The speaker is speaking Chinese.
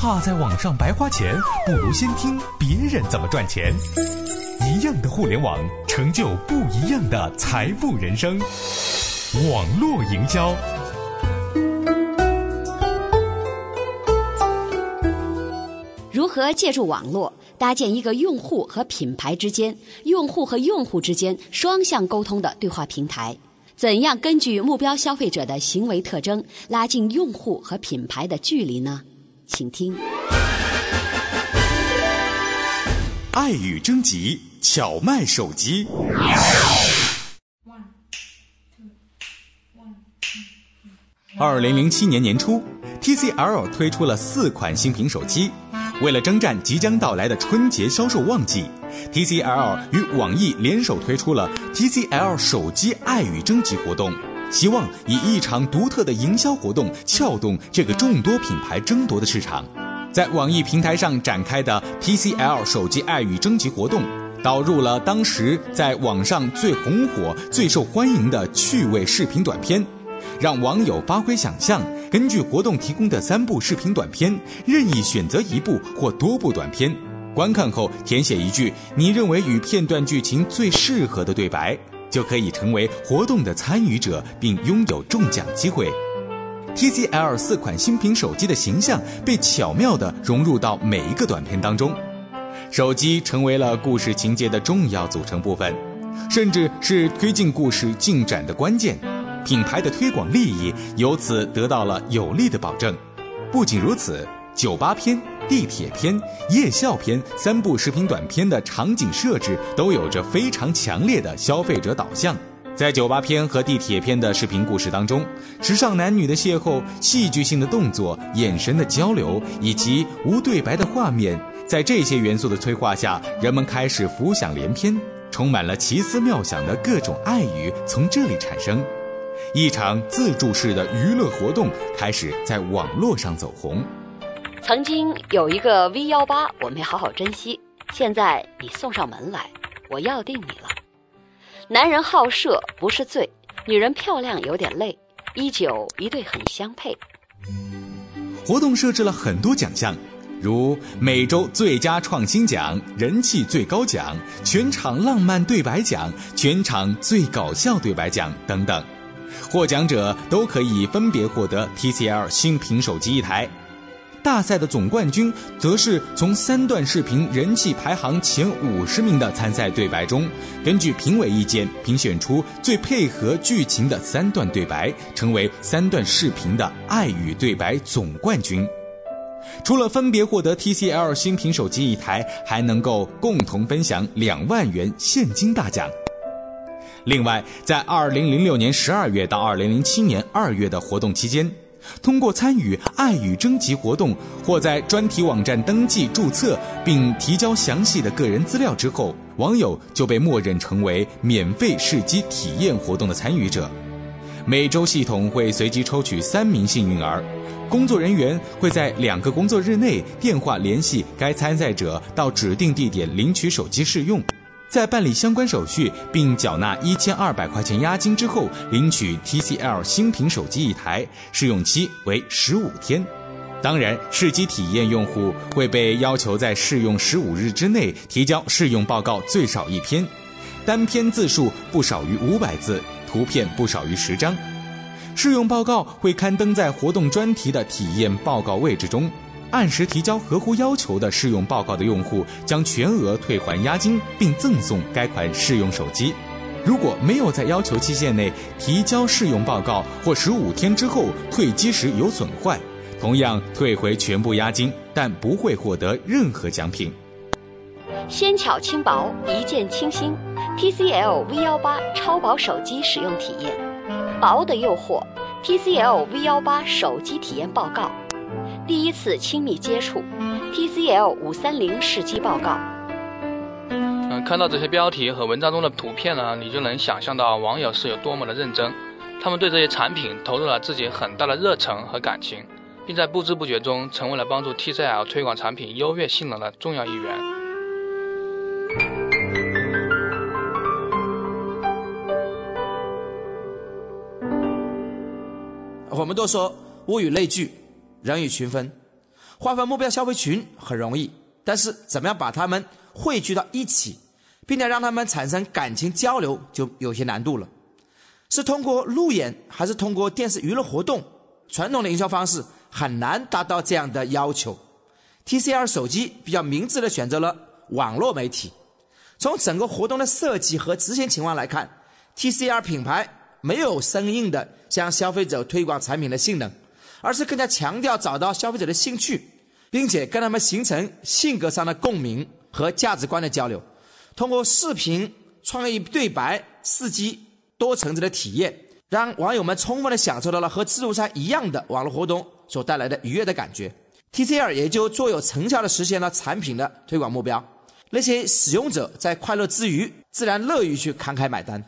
怕在网上白花钱，不如先听别人怎么赚钱。一样的互联网，成就不一样的财富人生。网络营销，如何借助网络搭建一个用户和品牌之间、用户和用户之间双向沟通的对话平台？怎样根据目标消费者的行为特征拉近用户和品牌的距离呢？请听。爱与征集，巧卖手机。二零零七年年初，TCL 推出了四款新品手机。为了征战即将到来的春节销售旺季。TCL 与网易联手推出了 TCL 手机爱与征集活动，希望以一场独特的营销活动撬动这个众多品牌争夺的市场。在网易平台上展开的 TCL 手机爱与征集活动，导入了当时在网上最红火、最受欢迎的趣味视频短片，让网友发挥想象，根据活动提供的三部视频短片，任意选择一部或多部短片。观看后填写一句你认为与片段剧情最适合的对白，就可以成为活动的参与者，并拥有中奖机会。TCL 四款新品手机的形象被巧妙地融入到每一个短片当中，手机成为了故事情节的重要组成部分，甚至是推进故事进展的关键。品牌的推广利益由此得到了有力的保证。不仅如此。酒吧篇、地铁篇、夜校篇三部视频短片的场景设置都有着非常强烈的消费者导向。在酒吧篇和地铁篇的视频故事当中，时尚男女的邂逅、戏剧性的动作、眼神的交流以及无对白的画面，在这些元素的催化下，人们开始浮想联翩，充满了奇思妙想的各种爱语从这里产生。一场自助式的娱乐活动开始在网络上走红。曾经有一个 V 幺八，我没好好珍惜。现在你送上门来，我要定你了。男人好色不是罪，女人漂亮有点累，一九一对很相配。活动设置了很多奖项，如每周最佳创新奖、人气最高奖、全场浪漫对白奖、全场最搞笑对白奖等等。获奖者都可以分别获得 TCL 新品手机一台。大赛的总冠军，则是从三段视频人气排行前五十名的参赛对白中，根据评委意见评选出最配合剧情的三段对白，成为三段视频的爱与对白总冠军。除了分别获得 TCL 新品手机一台，还能够共同分享两万元现金大奖。另外，在二零零六年十二月到二零零七年二月的活动期间。通过参与爱与征集活动，或在专题网站登记注册并提交详细的个人资料之后，网友就被默认成为免费试机体验活动的参与者。每周系统会随机抽取三名幸运儿，工作人员会在两个工作日内电话联系该参赛者，到指定地点领取手机试用。在办理相关手续并缴纳一千二百块钱押金之后，领取 TCL 新品手机一台，试用期为十五天。当然，试机体验用户会被要求在试用十五日之内提交试用报告最少一篇，单篇字数不少于五百字，图片不少于十张。试用报告会刊登在活动专题的体验报告位置中。按时提交合乎要求的试用报告的用户将全额退还押金，并赠送该款试用手机。如果没有在要求期限内提交试用报告，或十五天之后退机时有损坏，同样退回全部押金，但不会获得任何奖品。纤巧轻薄，一键清新，TCL V 幺八超薄手机使用体验，薄的诱惑，TCL V 幺八手机体验报告。第一次亲密接触，TCL 五三零试机报告。嗯，看到这些标题和文章中的图片呢，你就能想象到网友是有多么的认真，他们对这些产品投入了自己很大的热忱和感情，并在不知不觉中成为了帮助 TCL 推广产品优越性能的重要一员。我们都说物以类聚。人以群分，划分目标消费群很容易，但是怎么样把他们汇聚到一起，并且让他们产生感情交流，就有些难度了。是通过路演，还是通过电视娱乐活动？传统的营销方式很难达到这样的要求。TCL 手机比较明智的选择了网络媒体。从整个活动的设计和执行情况来看，TCL 品牌没有生硬的向消费者推广产品的性能，而是更加强调找到消费者的兴趣，并且跟他们形成性格上的共鸣和价值观的交流。通过视频、创意对白、刺激。多层次的体验，让网友们充分的享受到了和自助餐一样的网络活动所带来的愉悦的感觉。TCL 也就卓有成效的实现了产品的推广目标。那些使用者在快乐之余，自然乐于去慷慨买单。